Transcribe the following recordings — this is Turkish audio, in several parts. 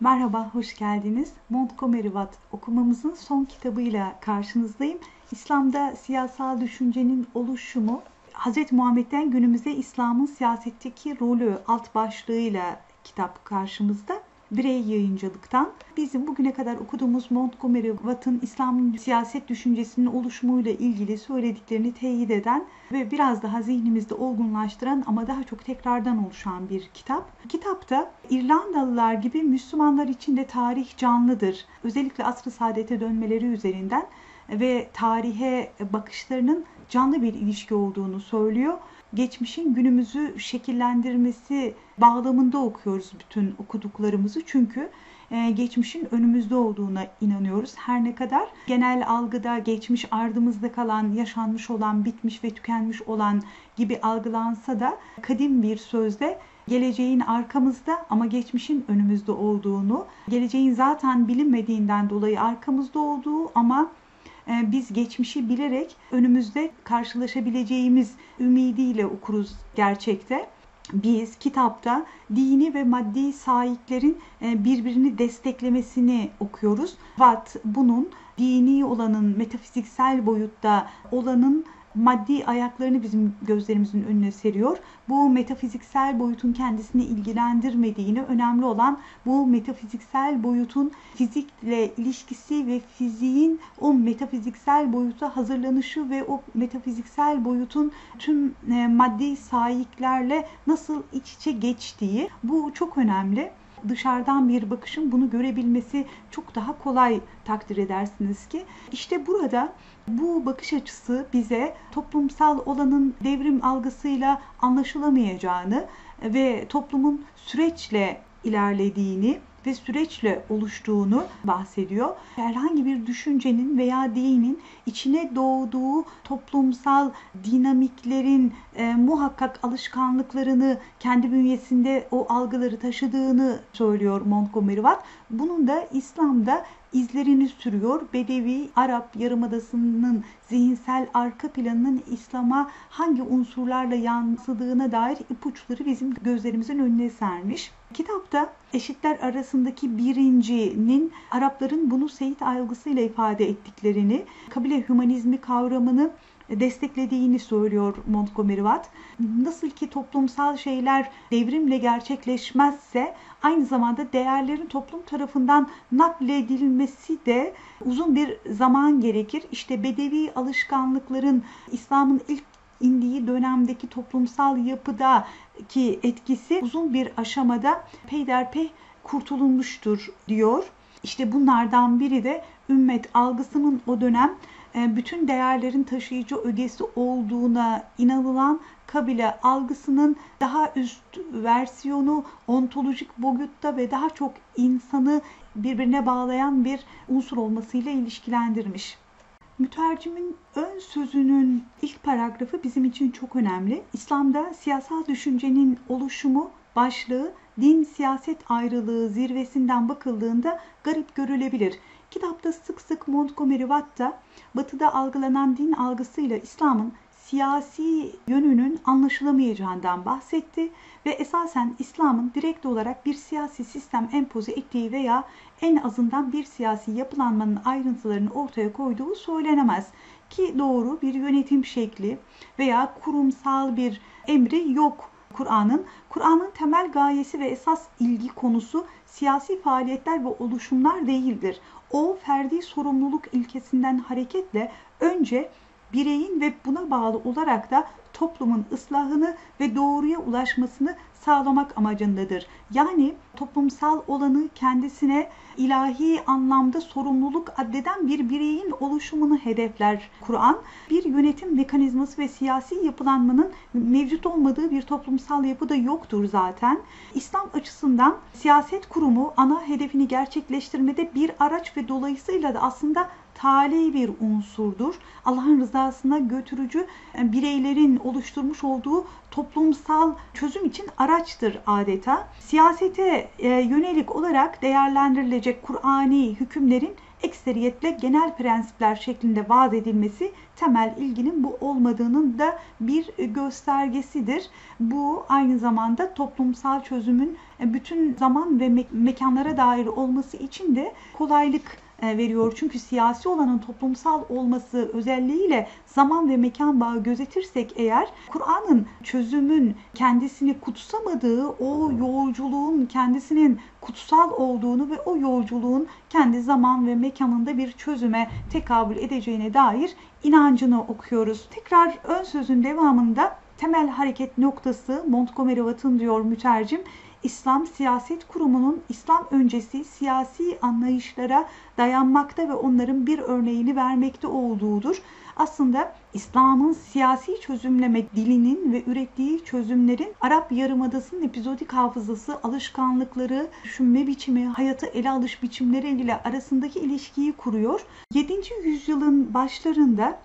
Merhaba, hoş geldiniz. Montgomery Watt okumamızın son kitabıyla karşınızdayım. İslam'da siyasal düşüncenin oluşumu, Hz. Muhammed'den günümüze İslam'ın siyasetteki rolü alt başlığıyla kitap karşımızda. Birey yayıncılıktan. Bizim bugüne kadar okuduğumuz Montgomery Watt'ın İslam'ın siyaset düşüncesinin oluşumuyla ilgili söylediklerini teyit eden ve biraz daha zihnimizde olgunlaştıran ama daha çok tekrardan oluşan bir kitap. Kitapta İrlandalılar gibi Müslümanlar için de tarih canlıdır. Özellikle asr-ı saadete dönmeleri üzerinden ve tarihe bakışlarının canlı bir ilişki olduğunu söylüyor geçmişin günümüzü şekillendirmesi bağlamında okuyoruz bütün okuduklarımızı. Çünkü e, geçmişin önümüzde olduğuna inanıyoruz. Her ne kadar genel algıda geçmiş ardımızda kalan, yaşanmış olan, bitmiş ve tükenmiş olan gibi algılansa da kadim bir sözde geleceğin arkamızda ama geçmişin önümüzde olduğunu, geleceğin zaten bilinmediğinden dolayı arkamızda olduğu ama biz geçmişi bilerek önümüzde karşılaşabileceğimiz ümidiyle okuruz gerçekte. Biz kitapta dini ve maddi sahiplerin e, birbirini desteklemesini okuyoruz. Watt bunun dini olanın, metafiziksel boyutta olanın maddi ayaklarını bizim gözlerimizin önüne seriyor. Bu metafiziksel boyutun kendisini ilgilendirmediğini, önemli olan bu metafiziksel boyutun fizikle ilişkisi ve fiziğin o metafiziksel boyuta hazırlanışı ve o metafiziksel boyutun tüm e, maddi sahiplerle nasıl iç içe geçtiği bu çok önemli dışarıdan bir bakışın bunu görebilmesi çok daha kolay takdir edersiniz ki. İşte burada bu bakış açısı bize toplumsal olanın devrim algısıyla anlaşılamayacağını ve toplumun süreçle ilerlediğini ve süreçle oluştuğunu bahsediyor. Herhangi bir düşüncenin veya dinin içine doğduğu toplumsal dinamiklerin e, muhakkak alışkanlıklarını kendi bünyesinde o algıları taşıdığını söylüyor Montgomery Watt. Bunun da İslam'da izlerini sürüyor. Bedevi Arap Yarımadası'nın zihinsel arka planının İslam'a hangi unsurlarla yansıdığına dair ipuçları bizim gözlerimizin önüne sermiş. Kitapta eşitler arasındaki birincinin Arapların bunu Seyit algısıyla ifade ettiklerini, kabile hümanizmi kavramını desteklediğini söylüyor Montgomery Watt. Nasıl ki toplumsal şeyler devrimle gerçekleşmezse aynı zamanda değerlerin toplum tarafından nakledilmesi de uzun bir zaman gerekir. İşte bedevi alışkanlıkların İslam'ın ilk indiği dönemdeki toplumsal yapıdaki etkisi uzun bir aşamada peyderpey kurtulunmuştur diyor. İşte bunlardan biri de ümmet algısının o dönem e, bütün değerlerin taşıyıcı ögesi olduğuna inanılan kabile algısının daha üst versiyonu ontolojik boyutta ve daha çok insanı birbirine bağlayan bir unsur olmasıyla ilişkilendirmiş. Mütercimin ön sözünün ilk paragrafı bizim için çok önemli. İslam'da siyasal düşüncenin oluşumu başlığı din siyaset ayrılığı zirvesinden bakıldığında garip görülebilir. Kitapta sık sık Montgomery Watt da batıda algılanan din algısıyla İslam'ın siyasi yönünün anlaşılamayacağından bahsetti ve esasen İslam'ın direkt olarak bir siyasi sistem empoze ettiği veya en azından bir siyasi yapılanmanın ayrıntılarını ortaya koyduğu söylenemez. Ki doğru bir yönetim şekli veya kurumsal bir emri yok Kur'an'ın. Kur'an'ın temel gayesi ve esas ilgi konusu siyasi faaliyetler ve oluşumlar değildir. O ferdi sorumluluk ilkesinden hareketle önce bireyin ve buna bağlı olarak da toplumun ıslahını ve doğruya ulaşmasını sağlamak amacındadır. Yani toplumsal olanı kendisine ilahi anlamda sorumluluk addeden bir bireyin oluşumunu hedefler Kur'an. Bir yönetim mekanizması ve siyasi yapılanmanın mevcut olmadığı bir toplumsal yapı da yoktur zaten. İslam açısından siyaset kurumu ana hedefini gerçekleştirmede bir araç ve dolayısıyla da aslında tali bir unsurdur. Allah'ın rızasına götürücü e, bireylerin oluşturmuş olduğu toplumsal çözüm için araçtır adeta. Siyasete e, yönelik olarak değerlendirilecek Kur'ani hükümlerin ekseriyetle genel prensipler şeklinde vaat edilmesi temel ilginin bu olmadığının da bir göstergesidir. Bu aynı zamanda toplumsal çözümün e, bütün zaman ve me- mekanlara dair olması için de kolaylık veriyor. Çünkü siyasi olanın toplumsal olması özelliğiyle zaman ve mekan bağı gözetirsek eğer Kur'an'ın çözümün kendisini kutsamadığı o yolculuğun kendisinin kutsal olduğunu ve o yolculuğun kendi zaman ve mekanında bir çözüme tekabül edeceğine dair inancını okuyoruz. Tekrar ön sözün devamında temel hareket noktası Montgomery Watt'ın diyor mütercim İslam Siyaset Kurumu'nun İslam öncesi siyasi anlayışlara dayanmakta ve onların bir örneğini vermekte olduğudur. Aslında İslam'ın siyasi çözümleme dilinin ve ürettiği çözümlerin Arap Yarımadası'nın epizodik hafızası, alışkanlıkları, düşünme biçimi, hayatı ele alış biçimleri ile arasındaki ilişkiyi kuruyor. 7. yüzyılın başlarında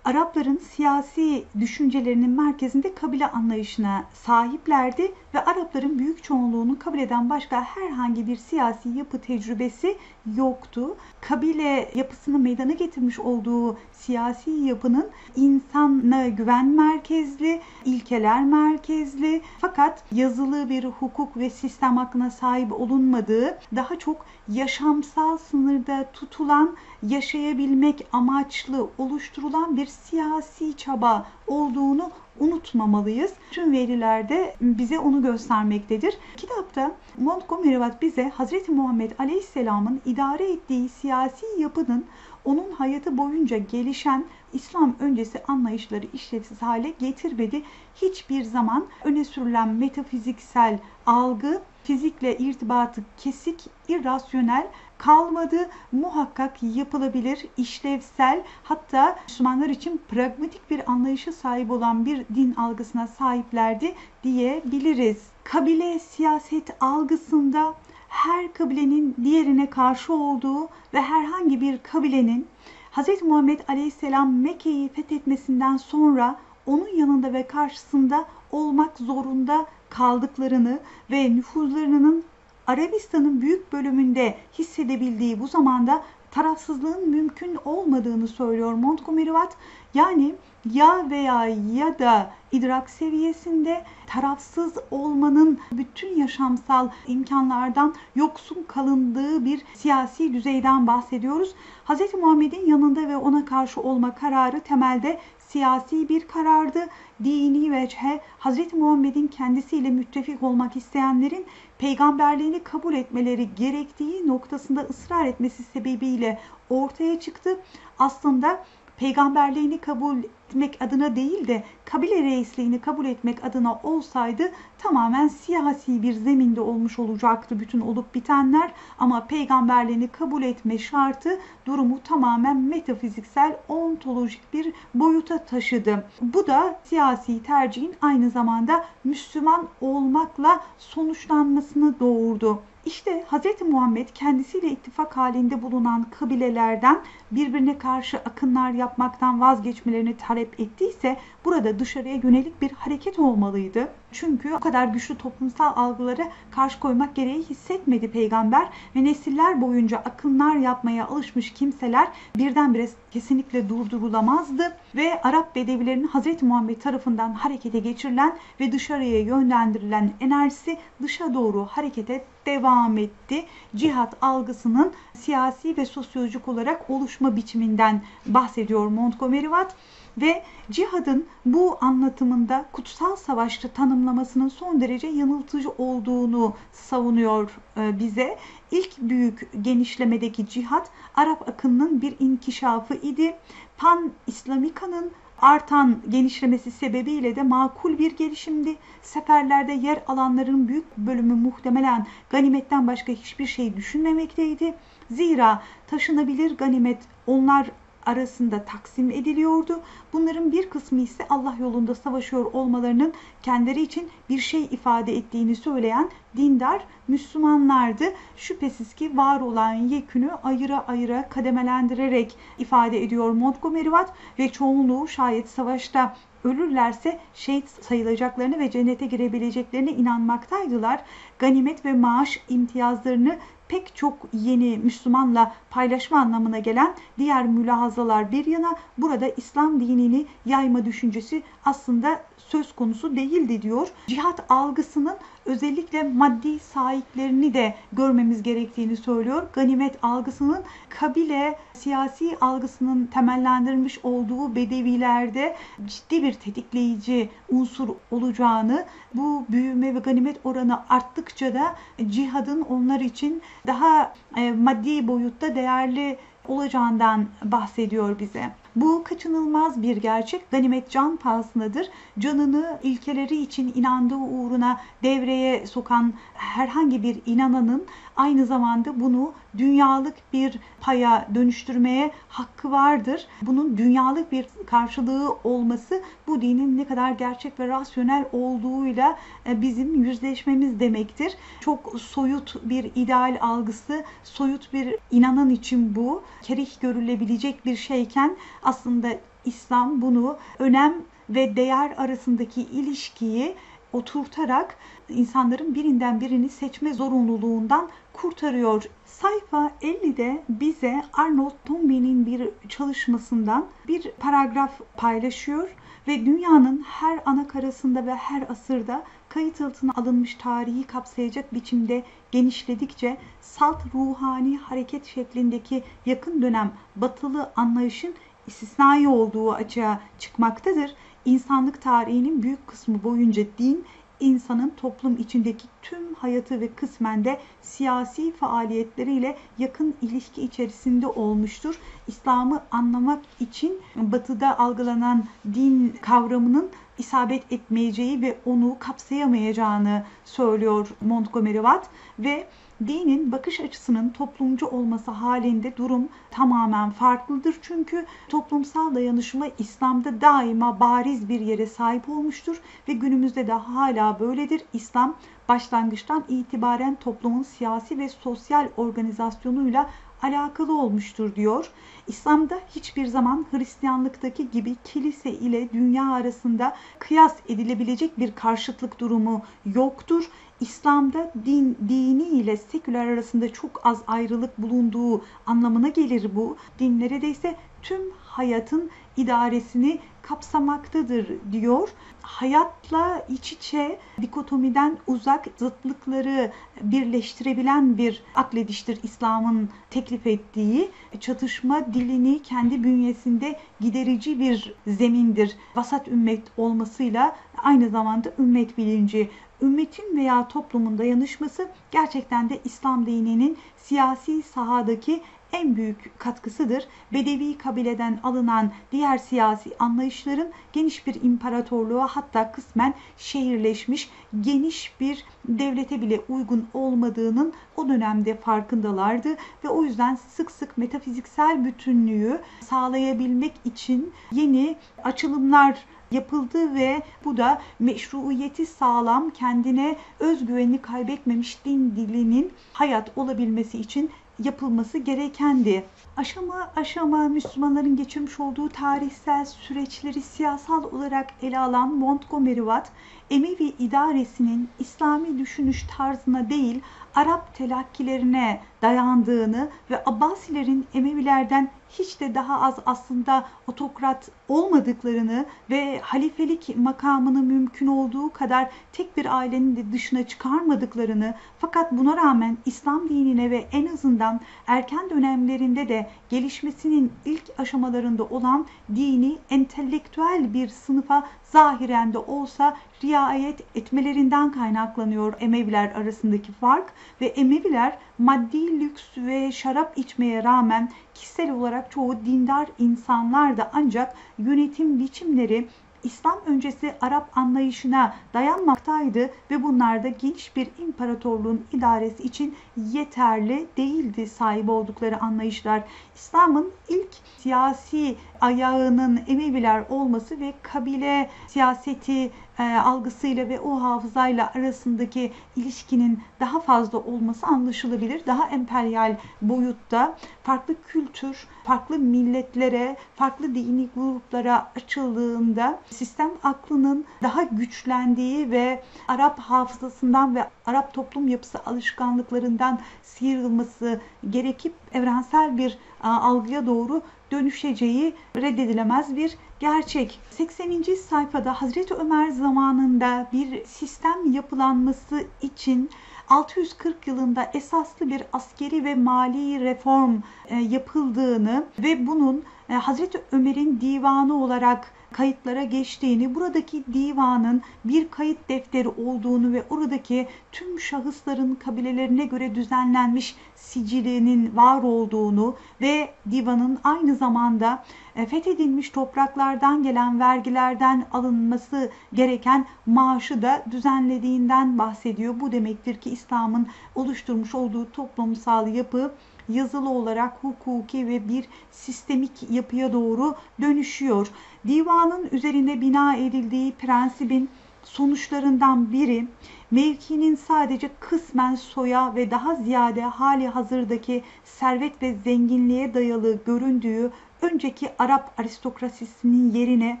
Arapların siyasi düşüncelerinin merkezinde kabile anlayışına sahiplerdi ve Arapların büyük çoğunluğunu kabul eden başka herhangi bir siyasi yapı tecrübesi yoktu. Kabile yapısını meydana getirmiş olduğu siyasi yapının insana güven merkezli, ilkeler merkezli fakat yazılı bir hukuk ve sistem hakkına sahip olunmadığı, daha çok yaşamsal sınırda tutulan, yaşayabilmek amaçlı oluşturulan bir siyasi çaba olduğunu unutmamalıyız. Tüm veriler de bize onu göstermektedir. Kitapta Montgomery Watt bize Hz. Muhammed Aleyhisselam'ın idare ettiği siyasi yapının onun hayatı boyunca gelişen İslam öncesi anlayışları işlevsiz hale getirmedi. Hiçbir zaman öne sürülen metafiziksel algı fizikle irtibatı kesik, irrasyonel kalmadı. Muhakkak yapılabilir, işlevsel hatta Müslümanlar için pragmatik bir anlayışa sahip olan bir din algısına sahiplerdi diyebiliriz. Kabile siyaset algısında her kabilenin diğerine karşı olduğu ve herhangi bir kabilenin Hz. Muhammed Aleyhisselam Mekke'yi fethetmesinden sonra onun yanında ve karşısında olmak zorunda kaldıklarını ve nüfuzlarının Arabistan'ın büyük bölümünde hissedebildiği bu zamanda tarafsızlığın mümkün olmadığını söylüyor Montgomery Watt. Yani ya veya ya da idrak seviyesinde tarafsız olmanın bütün yaşamsal imkanlardan yoksun kalındığı bir siyasi düzeyden bahsediyoruz. Hz. Muhammed'in yanında ve ona karşı olma kararı temelde siyasi bir karardı. Dini veçhe Hz. Muhammed'in kendisiyle müttefik olmak isteyenlerin peygamberliğini kabul etmeleri gerektiği noktasında ısrar etmesi sebebiyle ortaya çıktı. Aslında peygamberliğini kabul etmek adına değil de kabile reisliğini kabul etmek adına olsaydı tamamen siyasi bir zeminde olmuş olacaktı bütün olup bitenler ama peygamberliğini kabul etme şartı durumu tamamen metafiziksel ontolojik bir boyuta taşıdı. Bu da siyasi tercihin aynı zamanda Müslüman olmakla sonuçlanmasını doğurdu. İşte Hz. Muhammed kendisiyle ittifak halinde bulunan kabilelerden birbirine karşı akınlar yapmaktan vazgeçmelerini talep ettiyse burada dışarıya yönelik bir hareket olmalıydı. Çünkü o kadar güçlü toplumsal algılara karşı koymak gereği hissetmedi peygamber ve nesiller boyunca akınlar yapmaya alışmış kimseler birdenbire kesinlikle durdurulamazdı ve Arap bedevilerinin Hz. Muhammed tarafından harekete geçirilen ve dışarıya yönlendirilen enerjisi dışa doğru harekete devam etti. Cihat algısının siyasi ve sosyolojik olarak oluşma biçiminden bahsediyor Montgomery Watt ve cihadın bu anlatımında kutsal savaşta tanımlamasının son derece yanıltıcı olduğunu savunuyor e, bize. İlk büyük genişlemedeki cihat Arap akınının bir inkişafı idi. Pan İslamika'nın artan genişlemesi sebebiyle de makul bir gelişimdi. Seferlerde yer alanların büyük bölümü muhtemelen ganimetten başka hiçbir şey düşünmemekteydi. Zira taşınabilir ganimet onlar arasında taksim ediliyordu. Bunların bir kısmı ise Allah yolunda savaşıyor olmalarının kendileri için bir şey ifade ettiğini söyleyen dindar Müslümanlardı. Şüphesiz ki var olan yekünü ayıra ayıra kademelendirerek ifade ediyor Montgomery Watt ve çoğunluğu şayet savaşta ölürlerse şehit sayılacaklarını ve cennete girebileceklerine inanmaktaydılar. Ganimet ve maaş imtiyazlarını pek çok yeni Müslümanla paylaşma anlamına gelen diğer mülahazalar bir yana burada İslam dinini yayma düşüncesi aslında söz konusu değildi diyor. Cihat algısının özellikle maddi sahiplerini de görmemiz gerektiğini söylüyor. Ganimet algısının kabile siyasi algısının temellendirilmiş olduğu bedevilerde ciddi bir tetikleyici unsur olacağını, bu büyüme ve ganimet oranı arttıkça da cihadın onlar için daha e, maddi boyutta değerli olacağından bahsediyor bize. Bu kaçınılmaz bir gerçek. Ganimet can pahasınadır. Canını ilkeleri için inandığı uğruna devreye sokan herhangi bir inananın aynı zamanda bunu dünyalık bir paya dönüştürmeye hakkı vardır. Bunun dünyalık bir karşılığı olması bu dinin ne kadar gerçek ve rasyonel olduğuyla e, bizim yüzleşmemiz demektir. Çok soyut bir ideal algısı, soyut bir inanan için bu kerih görülebilecek bir şeyken aslında İslam bunu önem ve değer arasındaki ilişkiyi oturtarak insanların birinden birini seçme zorunluluğundan kurtarıyor. Sayfa 50'de bize Arnold Toynbee'nin bir çalışmasından bir paragraf paylaşıyor ve dünyanın her ana karasında ve her asırda kayıt altına alınmış tarihi kapsayacak biçimde genişledikçe salt ruhani hareket şeklindeki yakın dönem batılı anlayışın istisnai olduğu açığa çıkmaktadır. İnsanlık tarihinin büyük kısmı boyunca din insanın toplum içindeki tüm hayatı ve kısmen de siyasi faaliyetleriyle yakın ilişki içerisinde olmuştur. İslam'ı anlamak için batıda algılanan din kavramının isabet etmeyeceği ve onu kapsayamayacağını söylüyor Montgomery Watt ve dinin bakış açısının toplumcu olması halinde durum tamamen farklıdır. Çünkü toplumsal dayanışma İslam'da daima bariz bir yere sahip olmuştur ve günümüzde de hala böyledir. İslam başlangıçtan itibaren toplumun siyasi ve sosyal organizasyonuyla alakalı olmuştur diyor. İslam'da hiçbir zaman Hristiyanlıktaki gibi kilise ile dünya arasında kıyas edilebilecek bir karşıtlık durumu yoktur. İslam'da din, dini ile seküler arasında çok az ayrılık bulunduğu anlamına gelir bu. Din neredeyse tüm hayatın idaresini kapsamaktadır diyor. Hayatla iç içe dikotomiden uzak zıtlıkları birleştirebilen bir aklediştir İslam'ın teklif ettiği. Çatışma dilini kendi bünyesinde giderici bir zemindir. Vasat ümmet olmasıyla aynı zamanda ümmet bilinci ümmetin veya toplumun dayanışması gerçekten de İslam dininin siyasi sahadaki en büyük katkısıdır. Bedevi kabileden alınan diğer siyasi anlayışların geniş bir imparatorluğa hatta kısmen şehirleşmiş geniş bir devlete bile uygun olmadığının o dönemde farkındalardı ve o yüzden sık sık metafiziksel bütünlüğü sağlayabilmek için yeni açılımlar yapıldı ve bu da meşruiyeti sağlam, kendine özgüveni kaybetmemiş din dilinin hayat olabilmesi için yapılması gerekendi. Aşama aşama Müslümanların geçirmiş olduğu tarihsel süreçleri siyasal olarak ele alan Montgomery Watt, Emevi idaresinin İslami düşünüş tarzına değil Arap telakkilerine dayandığını ve Abbasilerin Emevilerden hiç de daha az aslında otokrat olmadıklarını ve halifelik makamını mümkün olduğu kadar tek bir ailenin de dışına çıkarmadıklarını fakat buna rağmen İslam dinine ve en azından erken dönemlerinde de gelişmesinin ilk aşamalarında olan dini entelektüel bir sınıfa zahiren de olsa riayet etmelerinden kaynaklanıyor Emeviler arasındaki fark ve Emeviler maddi lüks ve şarap içmeye rağmen kişisel olarak çoğu dindar insanlar da ancak yönetim biçimleri İslam öncesi Arap anlayışına dayanmaktaydı ve bunlar da geniş bir imparatorluğun idaresi için yeterli değildi sahip oldukları anlayışlar. İslam'ın ilk siyasi ayağının Emeviler olması ve kabile siyaseti algısıyla ve o hafızayla arasındaki ilişkinin daha fazla olması anlaşılabilir. Daha emperyal boyutta farklı kültür, farklı milletlere, farklı dini gruplara açıldığında sistem aklının daha güçlendiği ve Arap hafızasından ve Arap toplum yapısı alışkanlıklarından sıyrılması gerekip evrensel bir algıya doğru dönüşeceği reddedilemez bir gerçek. 80. sayfada Hazreti Ömer zamanında bir sistem yapılanması için 640 yılında esaslı bir askeri ve mali reform e, yapıldığını ve bunun e, Hazreti Ömer'in divanı olarak kayıtlara geçtiğini, buradaki divanın bir kayıt defteri olduğunu ve oradaki tüm şahısların kabilelerine göre düzenlenmiş sicilinin var olduğunu ve divanın aynı zamanda e, fethedilmiş topraklardan gelen vergilerden alınması gereken maaşı da düzenlediğinden bahsediyor. Bu demektir ki İslam'ın oluşturmuş olduğu toplumsal yapı yazılı olarak hukuki ve bir sistemik yapıya doğru dönüşüyor. Divanın üzerine bina edildiği prensibin sonuçlarından biri mevkinin sadece kısmen soya ve daha ziyade hali hazırdaki servet ve zenginliğe dayalı göründüğü önceki Arap aristokrasisinin yerine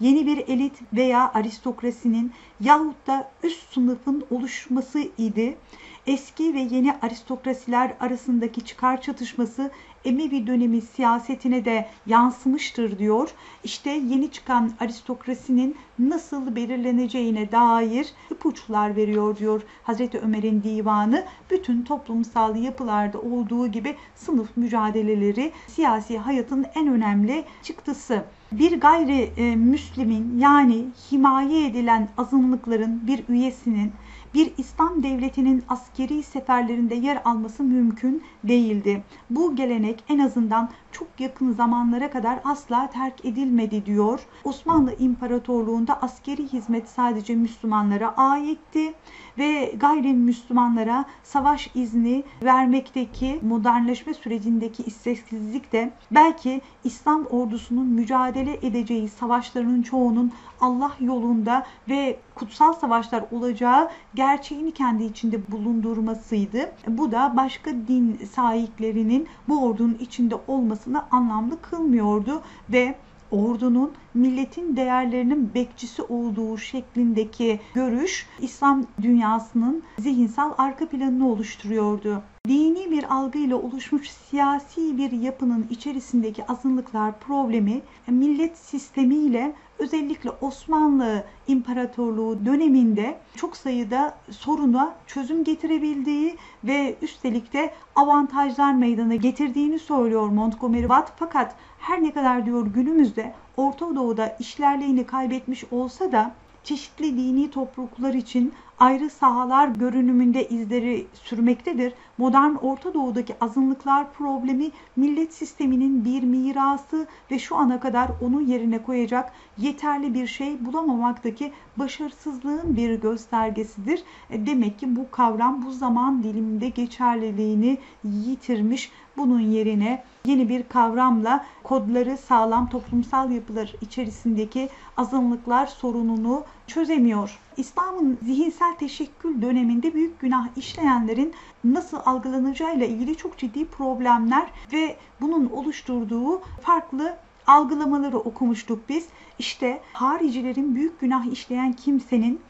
yeni bir elit veya aristokrasinin yahut da üst sınıfın oluşması idi eski ve yeni aristokrasiler arasındaki çıkar çatışması Emevi dönemi siyasetine de yansımıştır diyor. İşte yeni çıkan aristokrasinin nasıl belirleneceğine dair ipuçlar veriyor diyor Hazreti Ömer'in divanı. Bütün toplumsal yapılarda olduğu gibi sınıf mücadeleleri siyasi hayatın en önemli çıktısı. Bir gayri e, müslimin yani himaye edilen azınlıkların bir üyesinin bir İslam devletinin askeri seferlerinde yer alması mümkün değildi. Bu gelenek en azından çok yakın zamanlara kadar asla terk edilmedi diyor. Osmanlı İmparatorluğu'nda askeri hizmet sadece Müslümanlara aitti ve gayrimüslimanlara savaş izni vermekteki modernleşme sürecindeki isteksizlik de belki İslam ordusunun mücadele edeceği savaşların çoğunun Allah yolunda ve kutsal savaşlar olacağı gerçeğini kendi içinde bulundurmasıydı. Bu da başka din sahiplerinin bu ordunun içinde olmasını anlamlı kılmıyordu ve ordunun milletin değerlerinin bekçisi olduğu şeklindeki görüş İslam dünyasının zihinsel arka planını oluşturuyordu. Dini bir algıyla oluşmuş siyasi bir yapının içerisindeki azınlıklar problemi millet sistemiyle özellikle Osmanlı İmparatorluğu döneminde çok sayıda soruna çözüm getirebildiği ve üstelik de avantajlar meydana getirdiğini söylüyor Montgomery Watt. Fakat her ne kadar diyor günümüzde Orta Doğu'da işlerliğini kaybetmiş olsa da çeşitli dini topluluklar için ayrı sahalar görünümünde izleri sürmektedir. Modern Orta Doğu'daki azınlıklar problemi millet sisteminin bir mirası ve şu ana kadar onun yerine koyacak yeterli bir şey bulamamaktaki başarısızlığın bir göstergesidir. E, demek ki bu kavram bu zaman diliminde geçerliliğini yitirmiş. Bunun yerine yeni bir kavramla kodları sağlam toplumsal yapılar içerisindeki azınlıklar sorununu çözemiyor. İslam'ın zihinsel teşekkül döneminde büyük günah işleyenlerin nasıl algılanacağıyla ilgili çok ciddi problemler ve bunun oluşturduğu farklı algılamaları okumuştuk biz. İşte haricilerin büyük günah işleyen kimsenin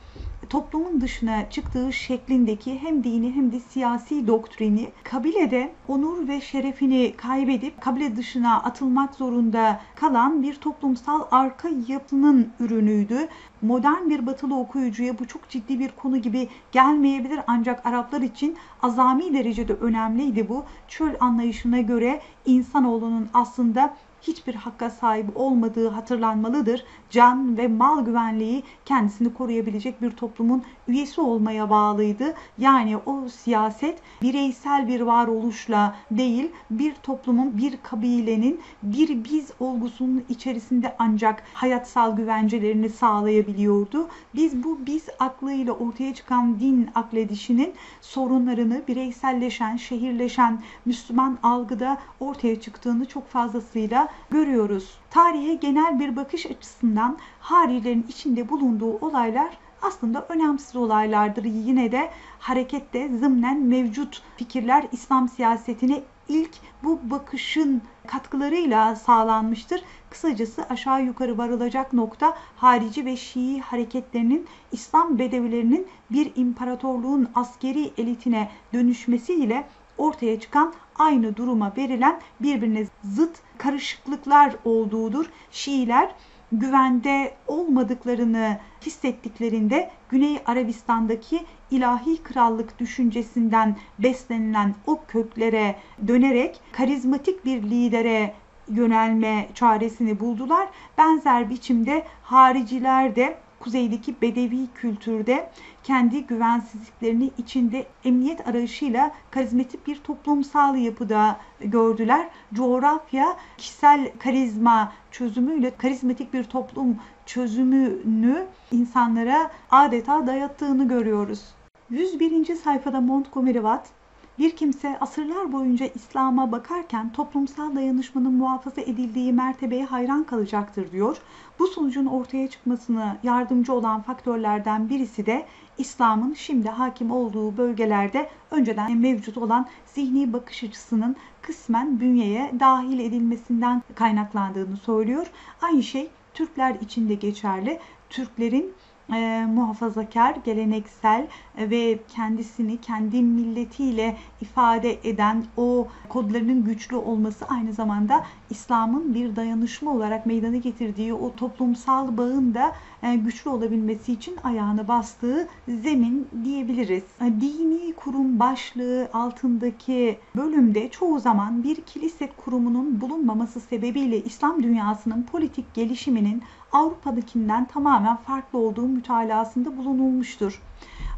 toplumun dışına çıktığı şeklindeki hem dini hem de siyasi doktrini kabilede onur ve şerefini kaybedip kabile dışına atılmak zorunda kalan bir toplumsal arka yapının ürünüydü. Modern bir batılı okuyucuya bu çok ciddi bir konu gibi gelmeyebilir ancak Araplar için azami derecede önemliydi bu. Çöl anlayışına göre insanoğlunun aslında hiçbir hakka sahip olmadığı hatırlanmalıdır. Can ve mal güvenliği kendisini koruyabilecek bir toplumun üyesi olmaya bağlıydı. Yani o siyaset bireysel bir varoluşla değil bir toplumun, bir kabilenin, bir biz olgusunun içerisinde ancak hayatsal güvencelerini sağlayabiliyordu. Biz bu biz aklıyla ortaya çıkan din akledişinin sorunlarını bireyselleşen, şehirleşen Müslüman algıda ortaya çıktığını çok fazlasıyla görüyoruz. Tarihe genel bir bakış açısından Harilerin içinde bulunduğu olaylar aslında önemsiz olaylardır. Yine de harekette zımnen mevcut fikirler İslam siyasetine ilk bu bakışın katkılarıyla sağlanmıştır. Kısacası aşağı yukarı varılacak nokta harici ve Şii hareketlerinin İslam bedevilerinin bir imparatorluğun askeri elitine dönüşmesiyle ortaya çıkan aynı duruma verilen birbirine zıt karışıklıklar olduğudur. Şiiler güvende olmadıklarını hissettiklerinde Güney Arabistan'daki ilahi krallık düşüncesinden beslenilen o köklere dönerek karizmatik bir lidere yönelme çaresini buldular. Benzer biçimde hariciler de kuzeydeki bedevi kültürde kendi güvensizliklerini içinde emniyet arayışıyla karizmatik bir toplumsal yapıda gördüler. Coğrafya kişisel karizma çözümüyle karizmatik bir toplum çözümünü insanlara adeta dayattığını görüyoruz. 101. sayfada Montgomery Watt bir kimse asırlar boyunca İslam'a bakarken toplumsal dayanışmanın muhafaza edildiği mertebeye hayran kalacaktır diyor. Bu sonucun ortaya çıkmasına yardımcı olan faktörlerden birisi de İslam'ın şimdi hakim olduğu bölgelerde önceden mevcut olan zihni bakış açısının kısmen bünyeye dahil edilmesinden kaynaklandığını söylüyor. Aynı şey Türkler için de geçerli. Türklerin e, muhafazakar, geleneksel ve kendisini kendi milletiyle ifade eden o kodlarının güçlü olması aynı zamanda İslam'ın bir dayanışma olarak meydana getirdiği o toplumsal bağın da e, güçlü olabilmesi için ayağını bastığı zemin diyebiliriz. E, dini kurum başlığı altındaki bölümde çoğu zaman bir kilise kurumunun bulunmaması sebebiyle İslam dünyasının politik gelişiminin Avrupa'dakinden tamamen farklı olduğu mütalasında bulunulmuştur.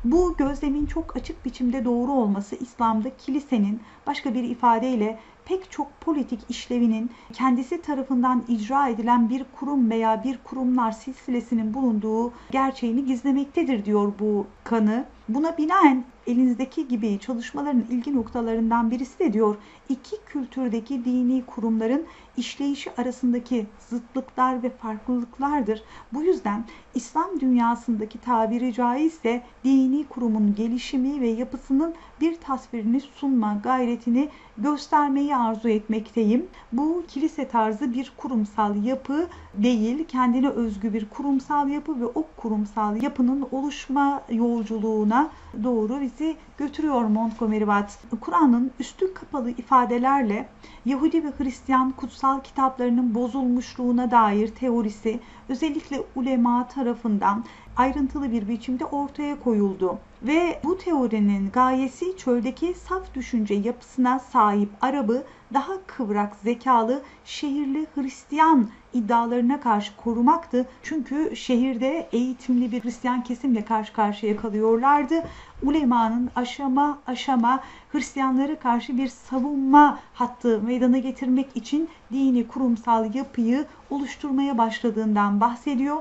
Bu gözlemin çok açık biçimde doğru olması İslam'da kilisenin başka bir ifadeyle pek çok politik işlevinin kendisi tarafından icra edilen bir kurum veya bir kurumlar silsilesinin bulunduğu gerçeğini gizlemektedir diyor bu kanı. Buna binaen elinizdeki gibi çalışmaların ilgi noktalarından birisi de diyor iki kültürdeki dini kurumların işleyişi arasındaki zıtlıklar ve farklılıklardır. Bu yüzden İslam dünyasındaki tabiri caizse dini kurumun gelişimi ve yapısının bir tasvirini sunma gayretini göstermeyi arzu etmekteyim. Bu kilise tarzı bir kurumsal yapı değil, kendine özgü bir kurumsal yapı ve o kurumsal yapının oluşma yolculuğuna doğru bizi götürüyor Montgomery Watt. Kur'an'ın üstü kapalı ifadelerle Yahudi ve Hristiyan kutsal kitaplarının bozulmuşluğuna dair teorisi özellikle ulema tarafından ayrıntılı bir biçimde ortaya koyuldu. Ve bu teorinin gayesi çöldeki saf düşünce yapısına sahip Arap'ı daha kıvrak zekalı şehirli Hristiyan iddialarına karşı korumaktı. Çünkü şehirde eğitimli bir Hristiyan kesimle karşı karşıya kalıyorlardı. Ulemanın aşama aşama Hristiyanlara karşı bir savunma hattı meydana getirmek için dini kurumsal yapıyı oluşturmaya başladığından bahsediyor.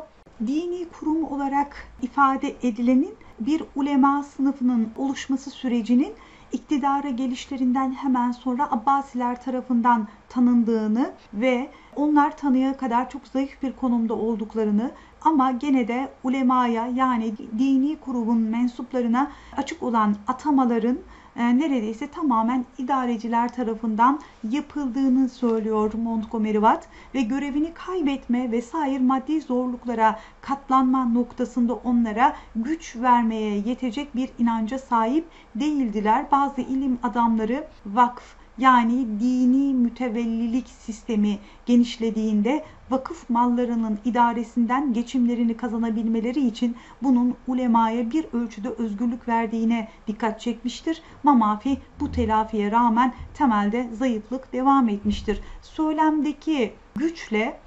Dini kurum olarak ifade edilenin bir ulema sınıfının oluşması sürecinin iktidara gelişlerinden hemen sonra Abbasiler tarafından tanındığını ve onlar tanıya kadar çok zayıf bir konumda olduklarını ama gene de ulemaya yani dini kurumun mensuplarına açık olan atamaların e, neredeyse tamamen idareciler tarafından yapıldığını söylüyor Montgomery Watt ve görevini kaybetme vesaire maddi zorluklara katlanma noktasında onlara güç vermeye yetecek bir inanca sahip değildiler. Bazı ilim adamları vakf yani dini mütevellilik sistemi genişlediğinde vakıf mallarının idaresinden geçimlerini kazanabilmeleri için bunun ulemaya bir ölçüde özgürlük verdiğine dikkat çekmiştir. Mamafi bu telafiye rağmen temelde zayıflık devam etmiştir. Söylemdeki güçle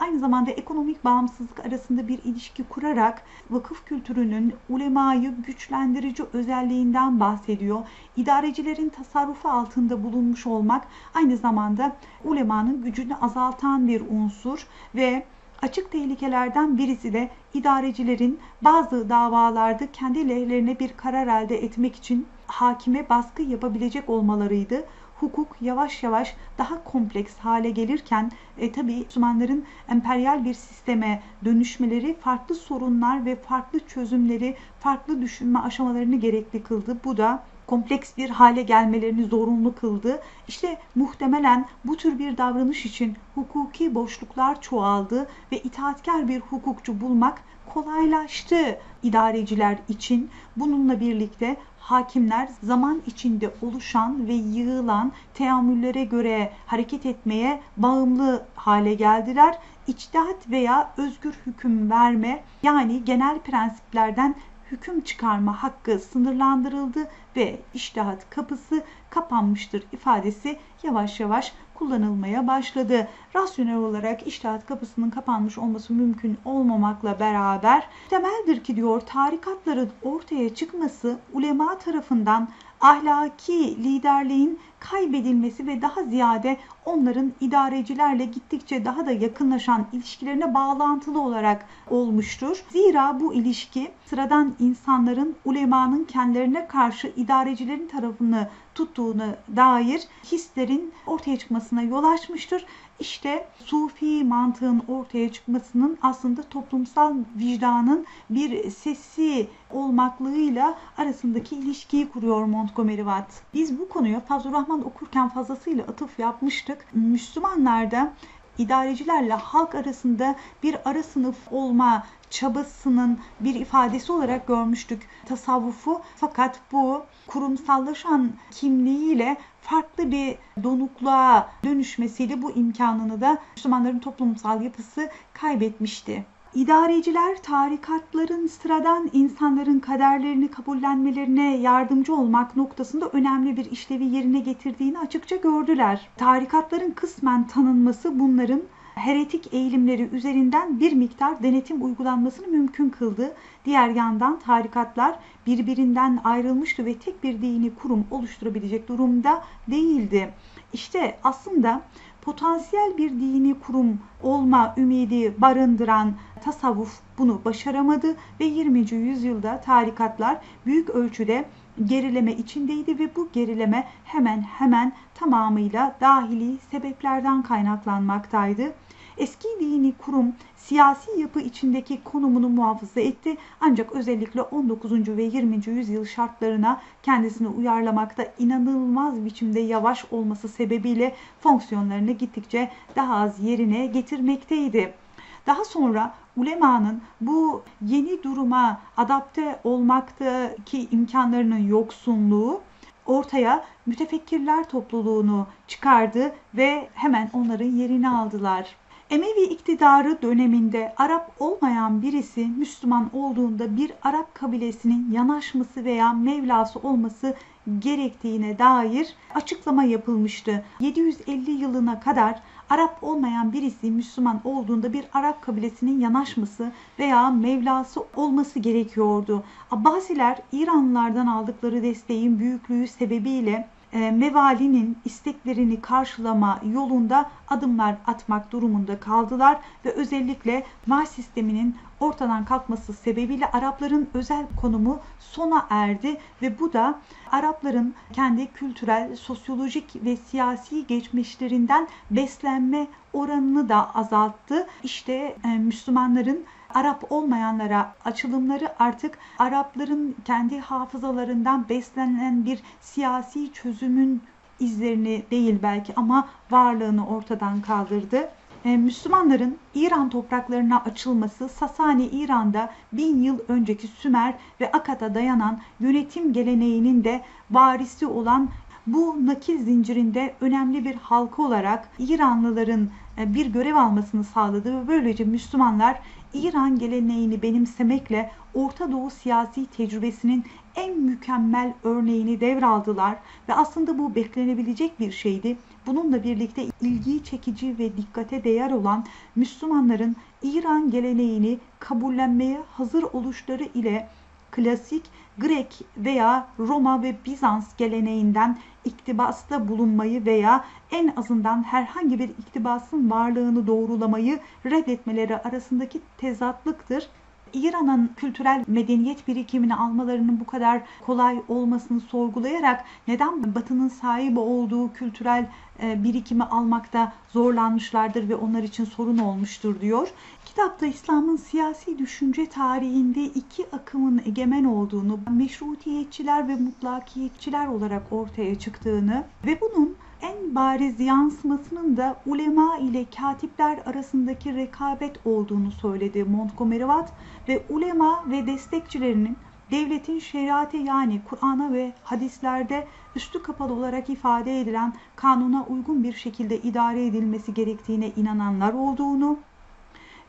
aynı zamanda ekonomik bağımsızlık arasında bir ilişki kurarak vakıf kültürünün ulemayı güçlendirici özelliğinden bahsediyor. İdarecilerin tasarrufu altında bulunmuş olmak aynı zamanda ulemanın gücünü azaltan bir unsur ve açık tehlikelerden birisi de idarecilerin bazı davalarda kendi lehlerine bir karar elde etmek için hakime baskı yapabilecek olmalarıydı hukuk yavaş yavaş daha kompleks hale gelirken e, tabii Müslümanların emperyal bir sisteme dönüşmeleri farklı sorunlar ve farklı çözümleri, farklı düşünme aşamalarını gerekli kıldı. Bu da kompleks bir hale gelmelerini zorunlu kıldı. İşte muhtemelen bu tür bir davranış için hukuki boşluklar çoğaldı ve itaatkar bir hukukçu bulmak kolaylaştı idareciler için. Bununla birlikte hakimler zaman içinde oluşan ve yığılan teamüllere göre hareket etmeye bağımlı hale geldiler. İçtihat veya özgür hüküm verme yani genel prensiplerden hüküm çıkarma hakkı sınırlandırıldı ve iştihat kapısı kapanmıştır ifadesi yavaş yavaş kullanılmaya başladı. Rasyonel olarak iştihat kapısının kapanmış olması mümkün olmamakla beraber temeldir ki diyor tarikatların ortaya çıkması ulema tarafından ahlaki liderliğin kaybedilmesi ve daha ziyade onların idarecilerle gittikçe daha da yakınlaşan ilişkilerine bağlantılı olarak olmuştur. Zira bu ilişki sıradan insanların ulemanın kendilerine karşı idarecilerin tarafını tuttuğuna dair hislerin ortaya çıkmasına yol açmıştır. İşte sufi mantığın ortaya çıkmasının aslında toplumsal vicdanın bir sesi olmaklığıyla arasındaki ilişkiyi kuruyor Montgomery Watt. Biz bu konuya Fazlurrahman okurken fazlasıyla atıf yapmıştık. Müslümanlarda idarecilerle halk arasında bir ara sınıf olma çabasının bir ifadesi olarak görmüştük tasavvufu. Fakat bu kurumsallaşan kimliğiyle farklı bir donukluğa dönüşmesiyle bu imkanını da Müslümanların toplumsal yapısı kaybetmişti. İdareciler tarikatların sıradan insanların kaderlerini kabullenmelerine yardımcı olmak noktasında önemli bir işlevi yerine getirdiğini açıkça gördüler. Tarikatların kısmen tanınması bunların heretik eğilimleri üzerinden bir miktar denetim uygulanmasını mümkün kıldı. Diğer yandan tarikatlar birbirinden ayrılmıştı ve tek bir dini kurum oluşturabilecek durumda değildi. İşte aslında potansiyel bir dini kurum olma ümidi barındıran tasavvuf bunu başaramadı ve 20. yüzyılda tarikatlar büyük ölçüde gerileme içindeydi ve bu gerileme hemen hemen tamamıyla dahili sebeplerden kaynaklanmaktaydı. Eski dini kurum siyasi yapı içindeki konumunu muhafaza etti ancak özellikle 19. ve 20. yüzyıl şartlarına kendisini uyarlamakta inanılmaz biçimde yavaş olması sebebiyle fonksiyonlarını gittikçe daha az yerine getirmekteydi. Daha sonra ulemanın bu yeni duruma adapte olmaktaki imkanlarının yoksunluğu ortaya mütefekkirler topluluğunu çıkardı ve hemen onların yerini aldılar. Emevi iktidarı döneminde Arap olmayan birisi Müslüman olduğunda bir Arap kabilesinin yanaşması veya Mevlası olması gerektiğine dair açıklama yapılmıştı. 750 yılına kadar Arap olmayan birisi Müslüman olduğunda bir Arap kabilesinin yanaşması veya Mevlası olması gerekiyordu. Abbasiler İranlılardan aldıkları desteğin büyüklüğü sebebiyle mevalinin isteklerini karşılama yolunda adımlar atmak durumunda kaldılar ve özellikle maaş sisteminin ortadan kalkması sebebiyle Arapların özel konumu sona erdi ve bu da Arapların kendi kültürel, sosyolojik ve siyasi geçmişlerinden beslenme oranını da azalttı. İşte e, Müslümanların Arap olmayanlara açılımları artık Arapların kendi hafızalarından beslenen bir siyasi çözümün izlerini değil belki ama varlığını ortadan kaldırdı. Ee, Müslümanların İran topraklarına açılması Sasani İran'da bin yıl önceki Sümer ve Akat'a dayanan yönetim geleneğinin de varisi olan bu nakil zincirinde önemli bir halka olarak İranlıların e, bir görev almasını sağladı ve böylece Müslümanlar İran geleneğini benimsemekle Orta Doğu siyasi tecrübesinin en mükemmel örneğini devraldılar ve aslında bu beklenebilecek bir şeydi. Bununla birlikte ilgi çekici ve dikkate değer olan Müslümanların İran geleneğini kabullenmeye hazır oluşları ile klasik Grek veya Roma ve Bizans geleneğinden iktibasta bulunmayı veya en azından herhangi bir iktibasın varlığını doğrulamayı reddetmeleri arasındaki tezatlıktır. İran'ın kültürel medeniyet birikimini almalarının bu kadar kolay olmasını sorgulayarak neden Batı'nın sahibi olduğu kültürel e, birikimi almakta zorlanmışlardır ve onlar için sorun olmuştur diyor. Kitapta İslam'ın siyasi düşünce tarihinde iki akımın egemen olduğunu, meşrutiyetçiler ve mutlakiyetçiler olarak ortaya çıktığını ve bunun en bariz yansımasının da ulema ile katipler arasındaki rekabet olduğunu söyledi Montgomery Watt ve ulema ve destekçilerinin devletin şeriatı yani Kur'an'a ve hadislerde üstü kapalı olarak ifade edilen kanuna uygun bir şekilde idare edilmesi gerektiğine inananlar olduğunu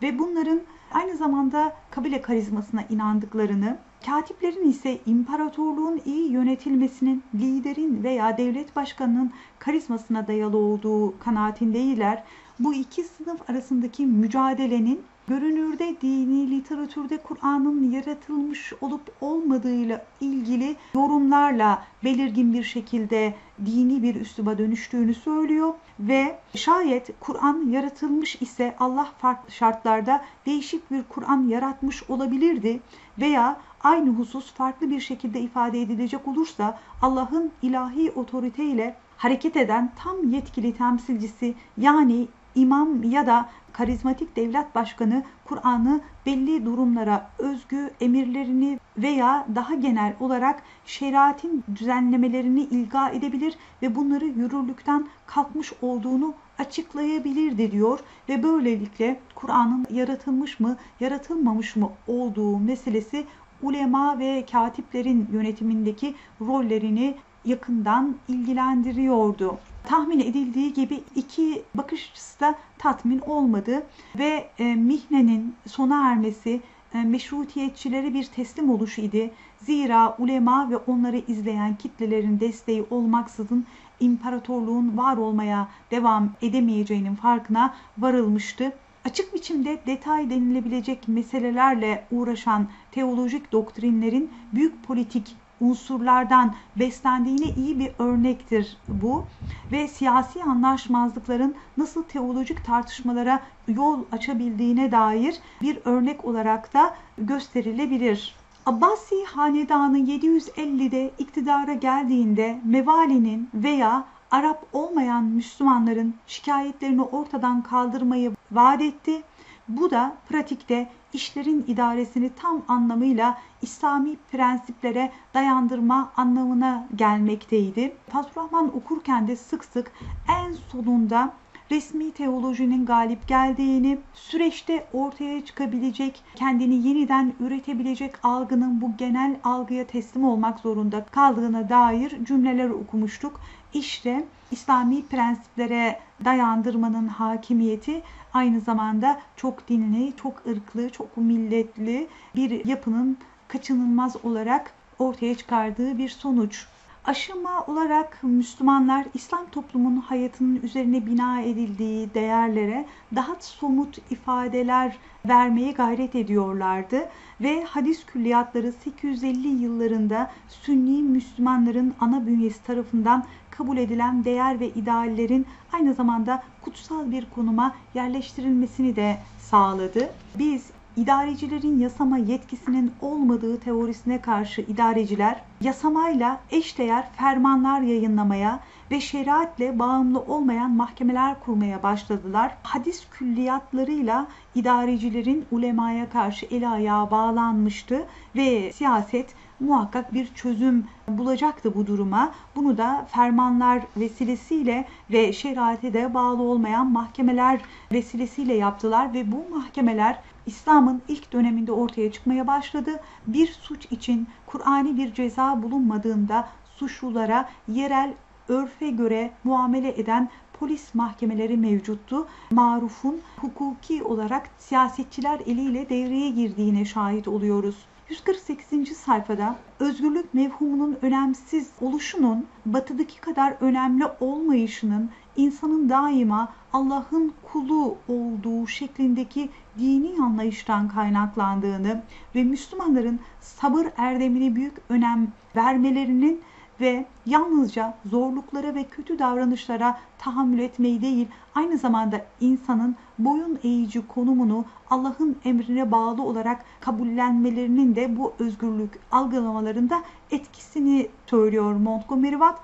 ve bunların aynı zamanda kabile karizmasına inandıklarını, katiplerin ise imparatorluğun iyi yönetilmesinin liderin veya devlet başkanının karizmasına dayalı olduğu kanaatindeydiler. Bu iki sınıf arasındaki mücadelenin görünürde dini literatürde Kur'an'ın yaratılmış olup olmadığıyla ilgili yorumlarla belirgin bir şekilde dini bir üsluba dönüştüğünü söylüyor ve şayet Kur'an yaratılmış ise Allah farklı şartlarda değişik bir Kur'an yaratmış olabilirdi veya aynı husus farklı bir şekilde ifade edilecek olursa Allah'ın ilahi otoriteyle hareket eden tam yetkili temsilcisi yani imam ya da karizmatik devlet başkanı Kur'an'ı belli durumlara özgü emirlerini veya daha genel olarak şeriatin düzenlemelerini ilga edebilir ve bunları yürürlükten kalkmış olduğunu açıklayabilirdi diyor ve böylelikle Kur'an'ın yaratılmış mı yaratılmamış mı olduğu meselesi ulema ve katiplerin yönetimindeki rollerini yakından ilgilendiriyordu. Tahmin edildiği gibi iki bakış açısı da tatmin olmadı ve e, mihnenin sona ermesi e, meşrutiyetçilere bir teslim oluşu idi. Zira ulema ve onları izleyen kitlelerin desteği olmaksızın imparatorluğun var olmaya devam edemeyeceğinin farkına varılmıştı. Açık biçimde detay denilebilecek meselelerle uğraşan teolojik doktrinlerin büyük politik unsurlardan beslendiğine iyi bir örnektir bu ve siyasi anlaşmazlıkların nasıl teolojik tartışmalara yol açabildiğine dair bir örnek olarak da gösterilebilir. Abbasi hanedanı 750'de iktidara geldiğinde Mevali'nin veya Arap olmayan Müslümanların şikayetlerini ortadan kaldırmayı vaat etti. Bu da pratikte işlerin idaresini tam anlamıyla İslami prensiplere dayandırma anlamına gelmekteydi. Fazlurahman okurken de sık sık en sonunda resmi teolojinin galip geldiğini, süreçte ortaya çıkabilecek, kendini yeniden üretebilecek algının bu genel algıya teslim olmak zorunda kaldığına dair cümleler okumuştuk. İşte İslami prensiplere dayandırmanın hakimiyeti aynı zamanda çok dinli, çok ırklı, çok milletli bir yapının kaçınılmaz olarak ortaya çıkardığı bir sonuç. Aşama olarak Müslümanlar İslam toplumunun hayatının üzerine bina edildiği değerlere daha somut ifadeler vermeye gayret ediyorlardı ve hadis külliyatları 850 yıllarında Sünni Müslümanların ana bünyesi tarafından kabul edilen değer ve ideallerin aynı zamanda kutsal bir konuma yerleştirilmesini de sağladı. Biz idarecilerin yasama yetkisinin olmadığı teorisine karşı idareciler yasamayla eşdeğer fermanlar yayınlamaya ve şeriatle bağımlı olmayan mahkemeler kurmaya başladılar. Hadis külliyatlarıyla idarecilerin ulemaya karşı el ayağı bağlanmıştı ve siyaset muhakkak bir çözüm bulacaktı bu duruma. Bunu da fermanlar vesilesiyle ve şeriate de bağlı olmayan mahkemeler vesilesiyle yaptılar ve bu mahkemeler İslam'ın ilk döneminde ortaya çıkmaya başladı. Bir suç için Kur'ani bir ceza bulunmadığında suçlulara yerel örfe göre muamele eden polis mahkemeleri mevcuttu. Maruf'un hukuki olarak siyasetçiler eliyle devreye girdiğine şahit oluyoruz. 148. sayfada özgürlük mevhumunun önemsiz oluşunun batıdaki kadar önemli olmayışının insanın daima Allah'ın kulu olduğu şeklindeki dini anlayıştan kaynaklandığını ve Müslümanların sabır erdemine büyük önem vermelerinin ve yalnızca zorluklara ve kötü davranışlara tahammül etmeyi değil, aynı zamanda insanın boyun eğici konumunu Allah'ın emrine bağlı olarak kabullenmelerinin de bu özgürlük algılamalarında etkisini söylüyor Montgomery Watt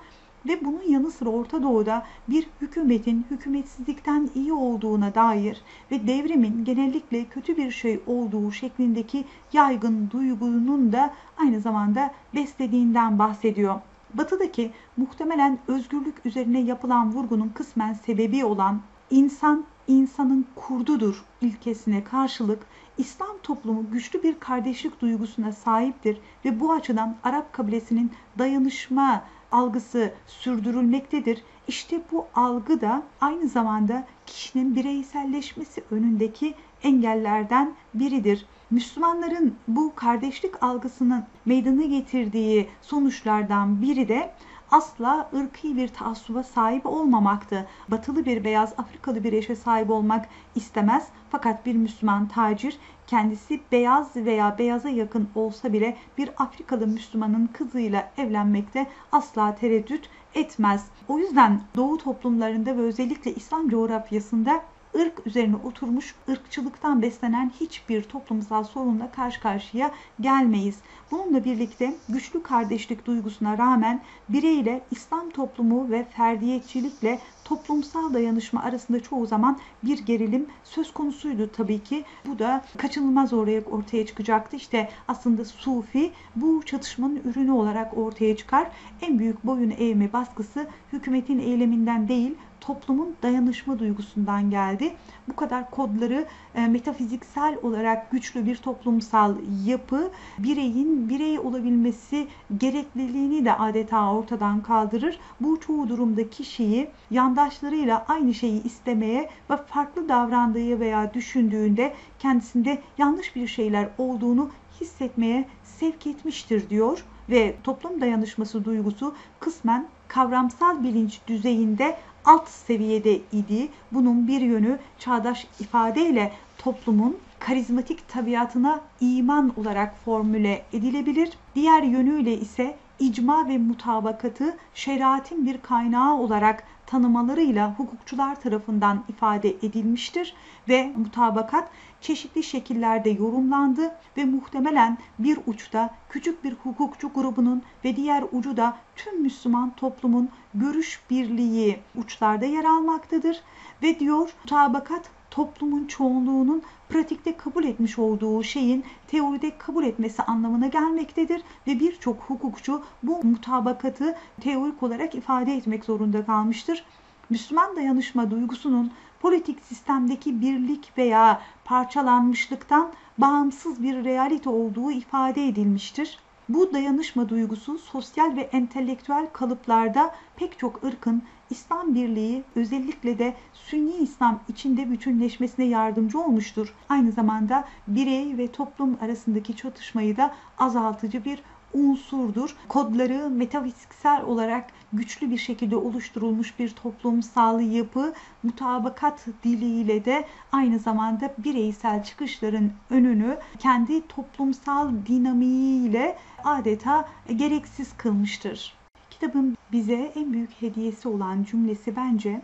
ve bunun yanı sıra Orta Doğu'da bir hükümetin hükümetsizlikten iyi olduğuna dair ve devrimin genellikle kötü bir şey olduğu şeklindeki yaygın duygunun da aynı zamanda beslediğinden bahsediyor. Batı'daki muhtemelen özgürlük üzerine yapılan vurgunun kısmen sebebi olan insan insanın kurdudur ilkesine karşılık İslam toplumu güçlü bir kardeşlik duygusuna sahiptir ve bu açıdan Arap kabilesinin dayanışma algısı sürdürülmektedir. İşte bu algı da aynı zamanda kişinin bireyselleşmesi önündeki engellerden biridir. Müslümanların bu kardeşlik algısının meydana getirdiği sonuçlardan biri de asla ırkı bir taassuba sahip olmamaktı. Batılı bir beyaz Afrikalı bir eşe sahip olmak istemez. Fakat bir Müslüman tacir kendisi beyaz veya beyaza yakın olsa bile bir Afrikalı Müslümanın kızıyla evlenmekte asla tereddüt etmez. O yüzden Doğu toplumlarında ve özellikle İslam coğrafyasında ırk üzerine oturmuş ırkçılıktan beslenen hiçbir toplumsal sorunla karşı karşıya gelmeyiz. Bununla birlikte güçlü kardeşlik duygusuna rağmen bireyle İslam toplumu ve ferdiyetçilikle toplumsal dayanışma arasında çoğu zaman bir gerilim söz konusuydu tabii ki. Bu da kaçınılmaz oraya ortaya çıkacaktı. İşte aslında Sufi bu çatışmanın ürünü olarak ortaya çıkar. En büyük boyun eğme baskısı hükümetin eyleminden değil toplumun dayanışma duygusundan geldi. Bu kadar kodları e, metafiziksel olarak güçlü bir toplumsal yapı bireyin birey olabilmesi gerekliliğini de adeta ortadan kaldırır. Bu çoğu durumda kişiyi yandaşlarıyla aynı şeyi istemeye ve farklı davrandığı veya düşündüğünde kendisinde yanlış bir şeyler olduğunu hissetmeye sevk etmiştir diyor ve toplum dayanışması duygusu kısmen kavramsal bilinç düzeyinde alt seviyede idi. Bunun bir yönü çağdaş ifadeyle toplumun karizmatik tabiatına iman olarak formüle edilebilir. Diğer yönüyle ise icma ve mutabakatı şeriatin bir kaynağı olarak tanımalarıyla hukukçular tarafından ifade edilmiştir ve mutabakat çeşitli şekillerde yorumlandı ve muhtemelen bir uçta küçük bir hukukçu grubunun ve diğer ucu da tüm Müslüman toplumun görüş birliği uçlarda yer almaktadır ve diyor mutabakat toplumun çoğunluğunun pratikte kabul etmiş olduğu şeyin teoride kabul etmesi anlamına gelmektedir ve birçok hukukçu bu mutabakatı teorik olarak ifade etmek zorunda kalmıştır. Müslüman dayanışma duygusunun politik sistemdeki birlik veya parçalanmışlıktan bağımsız bir realite olduğu ifade edilmiştir. Bu dayanışma duygusu sosyal ve entelektüel kalıplarda pek çok ırkın İslam birliği özellikle de Sünni İslam içinde bütünleşmesine yardımcı olmuştur. Aynı zamanda birey ve toplum arasındaki çatışmayı da azaltıcı bir unsurdur. Kodları metafiziksel olarak güçlü bir şekilde oluşturulmuş bir toplumsal yapı mutabakat diliyle de aynı zamanda bireysel çıkışların önünü kendi toplumsal dinamiğiyle adeta gereksiz kılmıştır. Kitabın bize en büyük hediyesi olan cümlesi bence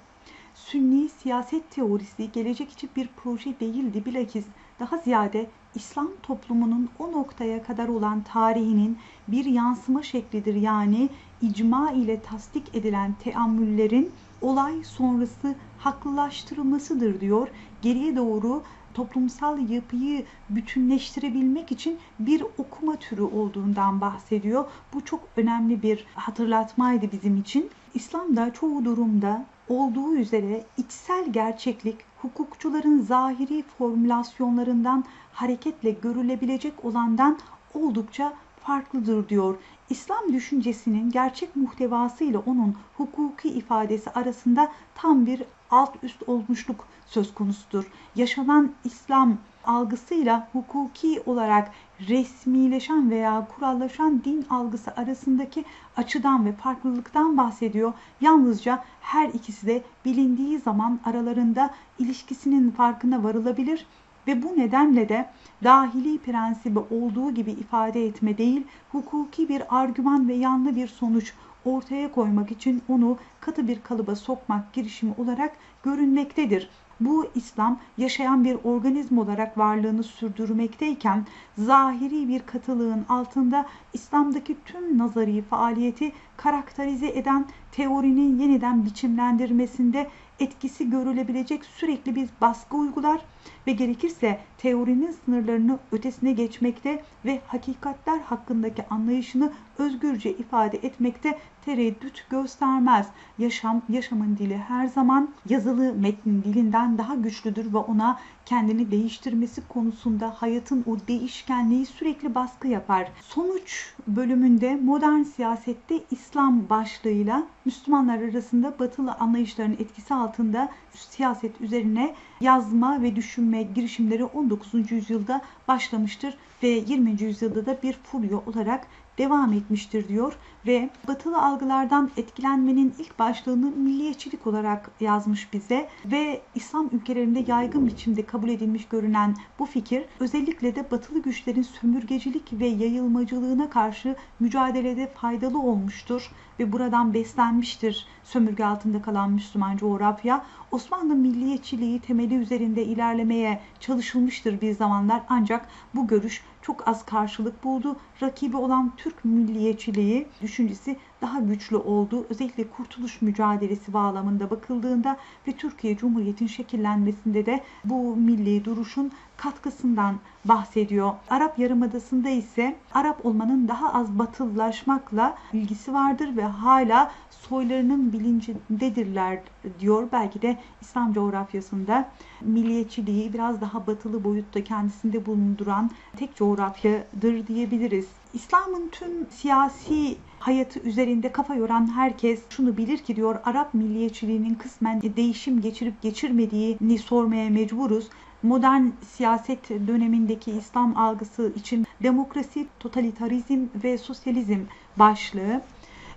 Sünni siyaset teorisi gelecek için bir proje değildi bilakis daha ziyade İslam toplumunun o noktaya kadar olan tarihinin bir yansıma şeklidir. Yani icma ile tasdik edilen teamüllerin olay sonrası haklılaştırılmasıdır diyor. Geriye doğru toplumsal yapıyı bütünleştirebilmek için bir okuma türü olduğundan bahsediyor. Bu çok önemli bir hatırlatmaydı bizim için. İslam'da çoğu durumda olduğu üzere içsel gerçeklik hukukçuların zahiri formülasyonlarından hareketle görülebilecek olandan oldukça farklıdır diyor. İslam düşüncesinin gerçek muhtevası ile onun hukuki ifadesi arasında tam bir alt üst olmuşluk söz konusudur. Yaşanan İslam algısıyla hukuki olarak resmileşen veya kurallaşan din algısı arasındaki açıdan ve farklılıktan bahsediyor. Yalnızca her ikisi de bilindiği zaman aralarında ilişkisinin farkına varılabilir ve bu nedenle de dahili prensibi olduğu gibi ifade etme değil, hukuki bir argüman ve yanlı bir sonuç ortaya koymak için onu katı bir kalıba sokmak girişimi olarak görünmektedir. Bu İslam yaşayan bir organizm olarak varlığını sürdürmekteyken zahiri bir katılığın altında İslam'daki tüm nazari faaliyeti karakterize eden teorinin yeniden biçimlendirmesinde etkisi görülebilecek sürekli bir baskı uygular ve gerekirse teorinin sınırlarını ötesine geçmekte ve hakikatler hakkındaki anlayışını özgürce ifade etmekte tereddüt göstermez. Yaşam, yaşamın dili her zaman yazılı metnin dilinden daha güçlüdür ve ona kendini değiştirmesi konusunda hayatın o değişkenliği sürekli baskı yapar. Sonuç bölümünde modern siyasette İslam başlığıyla Müslümanlar arasında batılı anlayışların etkisi altında siyaset üzerine yazma ve düşünme girişimleri 19. yüzyılda başlamıştır ve 20. yüzyılda da bir furya olarak devam etmiştir diyor ve batılı algılardan etkilenmenin ilk başlığını milliyetçilik olarak yazmış bize ve İslam ülkelerinde yaygın biçimde kabul edilmiş görünen bu fikir özellikle de batılı güçlerin sömürgecilik ve yayılmacılığına karşı mücadelede faydalı olmuştur ve buradan beslenmiştir sömürge altında kalan Müslüman coğrafya. Osmanlı milliyetçiliği temeli üzerinde ilerlemeye çalışılmıştır bir zamanlar ancak bu görüş çok az karşılık buldu. Rakibi olan Türk milliyetçiliği düşüncesi daha güçlü oldu. Özellikle kurtuluş mücadelesi bağlamında bakıldığında ve Türkiye Cumhuriyeti'nin şekillenmesinde de bu milli duruşun katkısından bahsediyor. Arap Yarımadası'nda ise Arap olmanın daha az batılılaşmakla ilgisi vardır ve hala soylarının bilincindedirler diyor. Belki de İslam coğrafyasında milliyetçiliği biraz daha batılı boyutta kendisinde bulunduran tek coğrafyadır diyebiliriz. İslam'ın tüm siyasi hayatı üzerinde kafa yoran herkes şunu bilir ki diyor Arap milliyetçiliğinin kısmen değişim geçirip geçirmediğini sormaya mecburuz modern siyaset dönemindeki İslam algısı için demokrasi, totalitarizm ve sosyalizm başlığı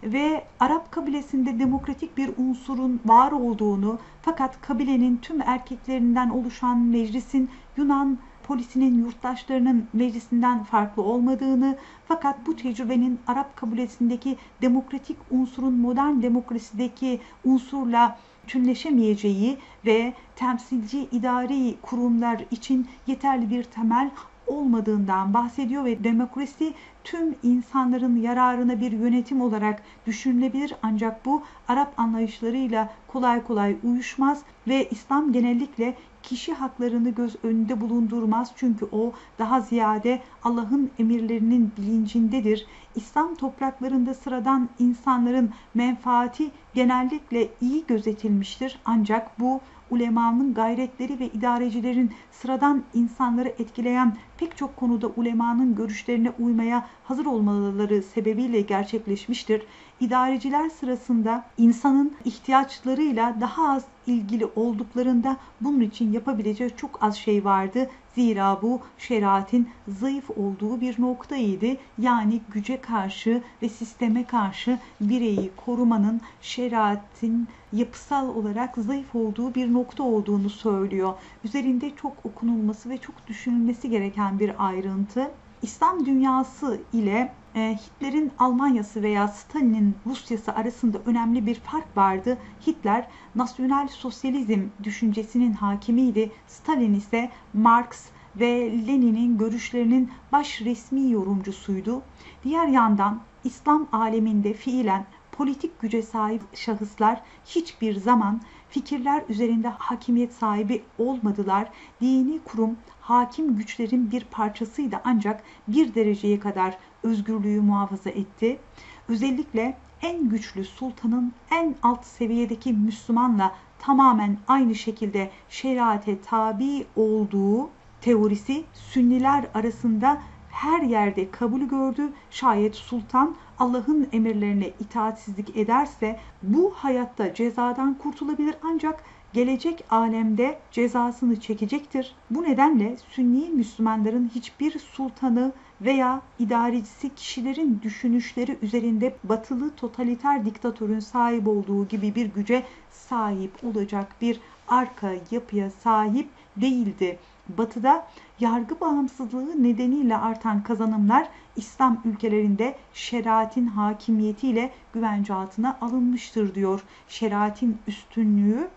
ve Arap kabilesinde demokratik bir unsurun var olduğunu fakat kabilenin tüm erkeklerinden oluşan meclisin Yunan polisinin yurttaşlarının meclisinden farklı olmadığını fakat bu tecrübenin Arap kabilesindeki demokratik unsurun modern demokrasideki unsurla bütünleşemeyeceği ve temsilci idari kurumlar için yeterli bir temel olmadığından bahsediyor ve demokrasi tüm insanların yararına bir yönetim olarak düşünülebilir. Ancak bu Arap anlayışlarıyla kolay kolay uyuşmaz ve İslam genellikle kişi haklarını göz önünde bulundurmaz çünkü o daha ziyade Allah'ın emirlerinin bilincindedir. İslam topraklarında sıradan insanların menfaati genellikle iyi gözetilmiştir ancak bu ulemanın gayretleri ve idarecilerin sıradan insanları etkileyen pek çok konuda ulemanın görüşlerine uymaya hazır olmaları sebebiyle gerçekleşmiştir. İdareciler sırasında insanın ihtiyaçlarıyla daha az ilgili olduklarında bunun için yapabileceği çok az şey vardı. Zira bu şeriatin zayıf olduğu bir noktaydı. Yani güce karşı ve sisteme karşı bireyi korumanın şeriatin yapısal olarak zayıf olduğu bir nokta olduğunu söylüyor. Üzerinde çok okunulması ve çok düşünülmesi gereken bir ayrıntı. İslam dünyası ile e, Hitler'in Almanyası veya Stalin'in Rusyası arasında önemli bir fark vardı. Hitler nasyonel sosyalizm düşüncesinin hakimiydi. Stalin ise Marx ve Lenin'in görüşlerinin baş resmi yorumcusuydu. Diğer yandan İslam aleminde fiilen politik güce sahip şahıslar hiçbir zaman fikirler üzerinde hakimiyet sahibi olmadılar. Dini kurum hakim güçlerin bir parçasıydı ancak bir dereceye kadar özgürlüğü muhafaza etti. Özellikle en güçlü sultanın en alt seviyedeki Müslümanla tamamen aynı şekilde şeriate tabi olduğu teorisi Sünniler arasında her yerde kabul gördü. Şayet sultan Allah'ın emirlerine itaatsizlik ederse bu hayatta cezadan kurtulabilir ancak gelecek alemde cezasını çekecektir. Bu nedenle Sünni Müslümanların hiçbir sultanı veya idarecisi kişilerin düşünüşleri üzerinde batılı totaliter diktatörün sahip olduğu gibi bir güce sahip olacak bir arka yapıya sahip değildi. Batı'da yargı bağımsızlığı nedeniyle artan kazanımlar İslam ülkelerinde şeriatin hakimiyetiyle güvence altına alınmıştır diyor. Şeriatin üstünlüğü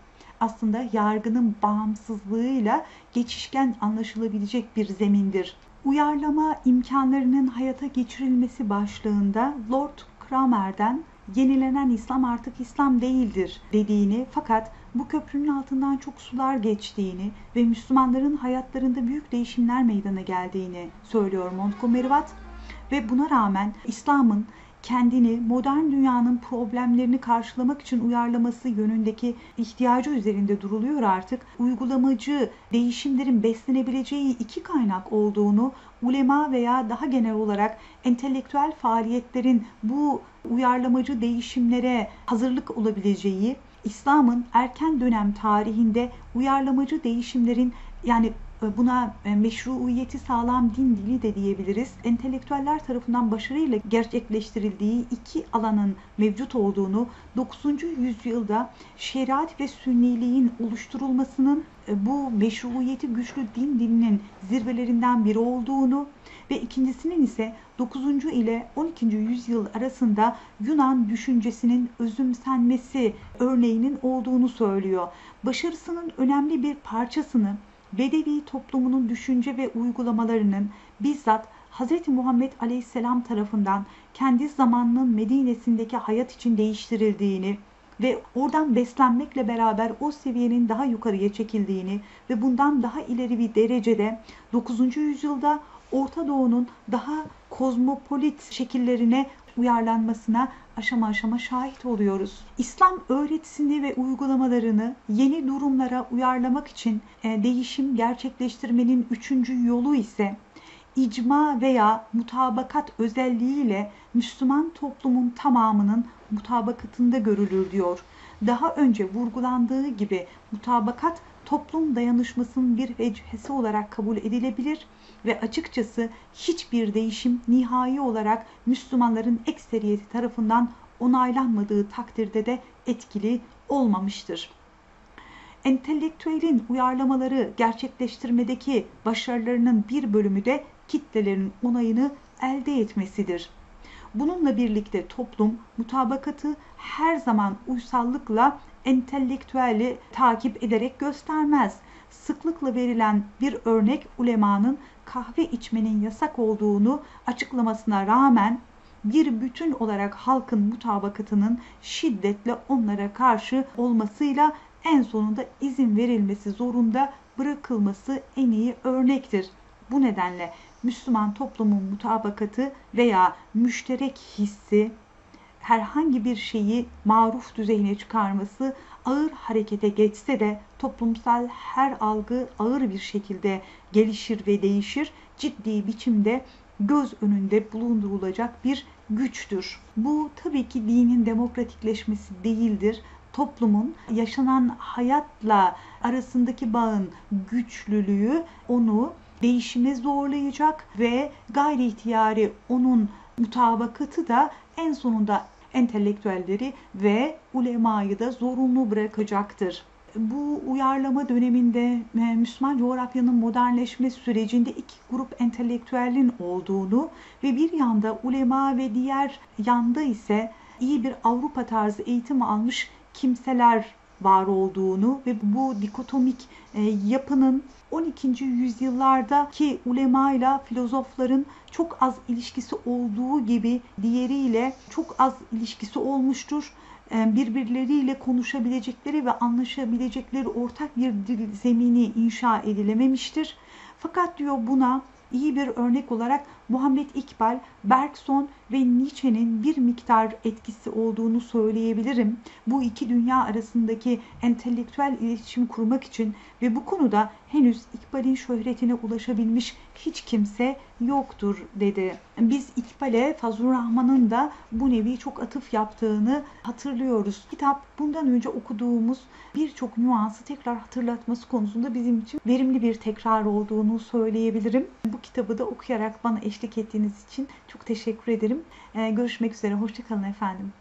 aslında yargının bağımsızlığıyla geçişken anlaşılabilecek bir zemindir. Uyarlama imkanlarının hayata geçirilmesi başlığında Lord Kramer'den yenilenen İslam artık İslam değildir dediğini fakat bu köprünün altından çok sular geçtiğini ve Müslümanların hayatlarında büyük değişimler meydana geldiğini söylüyor Montgomery Watt ve buna rağmen İslam'ın kendini modern dünyanın problemlerini karşılamak için uyarlaması yönündeki ihtiyacı üzerinde duruluyor artık. Uygulamacı değişimlerin beslenebileceği iki kaynak olduğunu ulema veya daha genel olarak entelektüel faaliyetlerin bu uyarlamacı değişimlere hazırlık olabileceği, İslam'ın erken dönem tarihinde uyarlamacı değişimlerin yani buna e, meşruiyeti sağlam din dili de diyebiliriz. Entelektüeller tarafından başarıyla gerçekleştirildiği iki alanın mevcut olduğunu 9. yüzyılda şeriat ve sünniliğin oluşturulmasının e, bu meşruiyeti güçlü din dilinin zirvelerinden biri olduğunu ve ikincisinin ise 9. ile 12. yüzyıl arasında Yunan düşüncesinin özümsenmesi örneğinin olduğunu söylüyor. Başarısının önemli bir parçasını Bedevi toplumunun düşünce ve uygulamalarının bizzat Hz. Muhammed Aleyhisselam tarafından kendi zamanının Medine'sindeki hayat için değiştirildiğini ve oradan beslenmekle beraber o seviyenin daha yukarıya çekildiğini ve bundan daha ileri bir derecede 9. yüzyılda Orta Doğu'nun daha kozmopolit şekillerine uyarlanmasına aşama aşama şahit oluyoruz. İslam öğretisini ve uygulamalarını yeni durumlara uyarlamak için e, değişim gerçekleştirmenin üçüncü yolu ise icma veya mutabakat özelliğiyle Müslüman toplumun tamamının mutabakatında görülür diyor. Daha önce vurgulandığı gibi mutabakat toplum dayanışmasının bir vecihesi olarak kabul edilebilir ve açıkçası hiçbir değişim nihai olarak Müslümanların ekseriyeti tarafından onaylanmadığı takdirde de etkili olmamıştır. Entelektüelin uyarlamaları gerçekleştirmedeki başarılarının bir bölümü de kitlelerin onayını elde etmesidir. Bununla birlikte toplum mutabakatı her zaman uysallıkla entelektüeli takip ederek göstermez. Sıklıkla verilen bir örnek ulemanın kahve içmenin yasak olduğunu açıklamasına rağmen bir bütün olarak halkın mutabakatının şiddetle onlara karşı olmasıyla en sonunda izin verilmesi zorunda bırakılması en iyi örnektir. Bu nedenle Müslüman toplumun mutabakatı veya müşterek hissi herhangi bir şeyi maruf düzeyine çıkarması ağır harekete geçse de toplumsal her algı ağır bir şekilde gelişir ve değişir. Ciddi biçimde göz önünde bulundurulacak bir güçtür. Bu tabii ki dinin demokratikleşmesi değildir. Toplumun yaşanan hayatla arasındaki bağın güçlülüğü onu değişime zorlayacak ve gayri ihtiyari onun mutabakatı da en sonunda entelektüelleri ve ulemayı da zorunlu bırakacaktır. Bu uyarlama döneminde e, Müslüman coğrafyanın modernleşme sürecinde iki grup entelektüelin olduğunu ve bir yanda ulema ve diğer yanda ise iyi bir Avrupa tarzı eğitim almış kimseler var olduğunu ve bu dikotomik e, yapının 12. yüzyıllardaki ulema ile filozofların çok az ilişkisi olduğu gibi diğeriyle çok az ilişkisi olmuştur. E, birbirleriyle konuşabilecekleri ve anlaşabilecekleri ortak bir dil zemini inşa edilememiştir. Fakat diyor buna iyi bir örnek olarak Muhammed İkbal, Bergson ve Nietzsche'nin bir miktar etkisi olduğunu söyleyebilirim. Bu iki dünya arasındaki entelektüel iletişim kurmak için ve bu konuda henüz İkbal'in şöhretine ulaşabilmiş hiç kimse yoktur dedi. Biz İkbal'e Fazlur Rahman'ın da bu nevi çok atıf yaptığını hatırlıyoruz. Kitap bundan önce okuduğumuz birçok nüansı tekrar hatırlatması konusunda bizim için verimli bir tekrar olduğunu söyleyebilirim. Bu kitabı da okuyarak bana eşlik ettiğiniz için çok teşekkür ederim. Görüşmek üzere. Hoşçakalın efendim.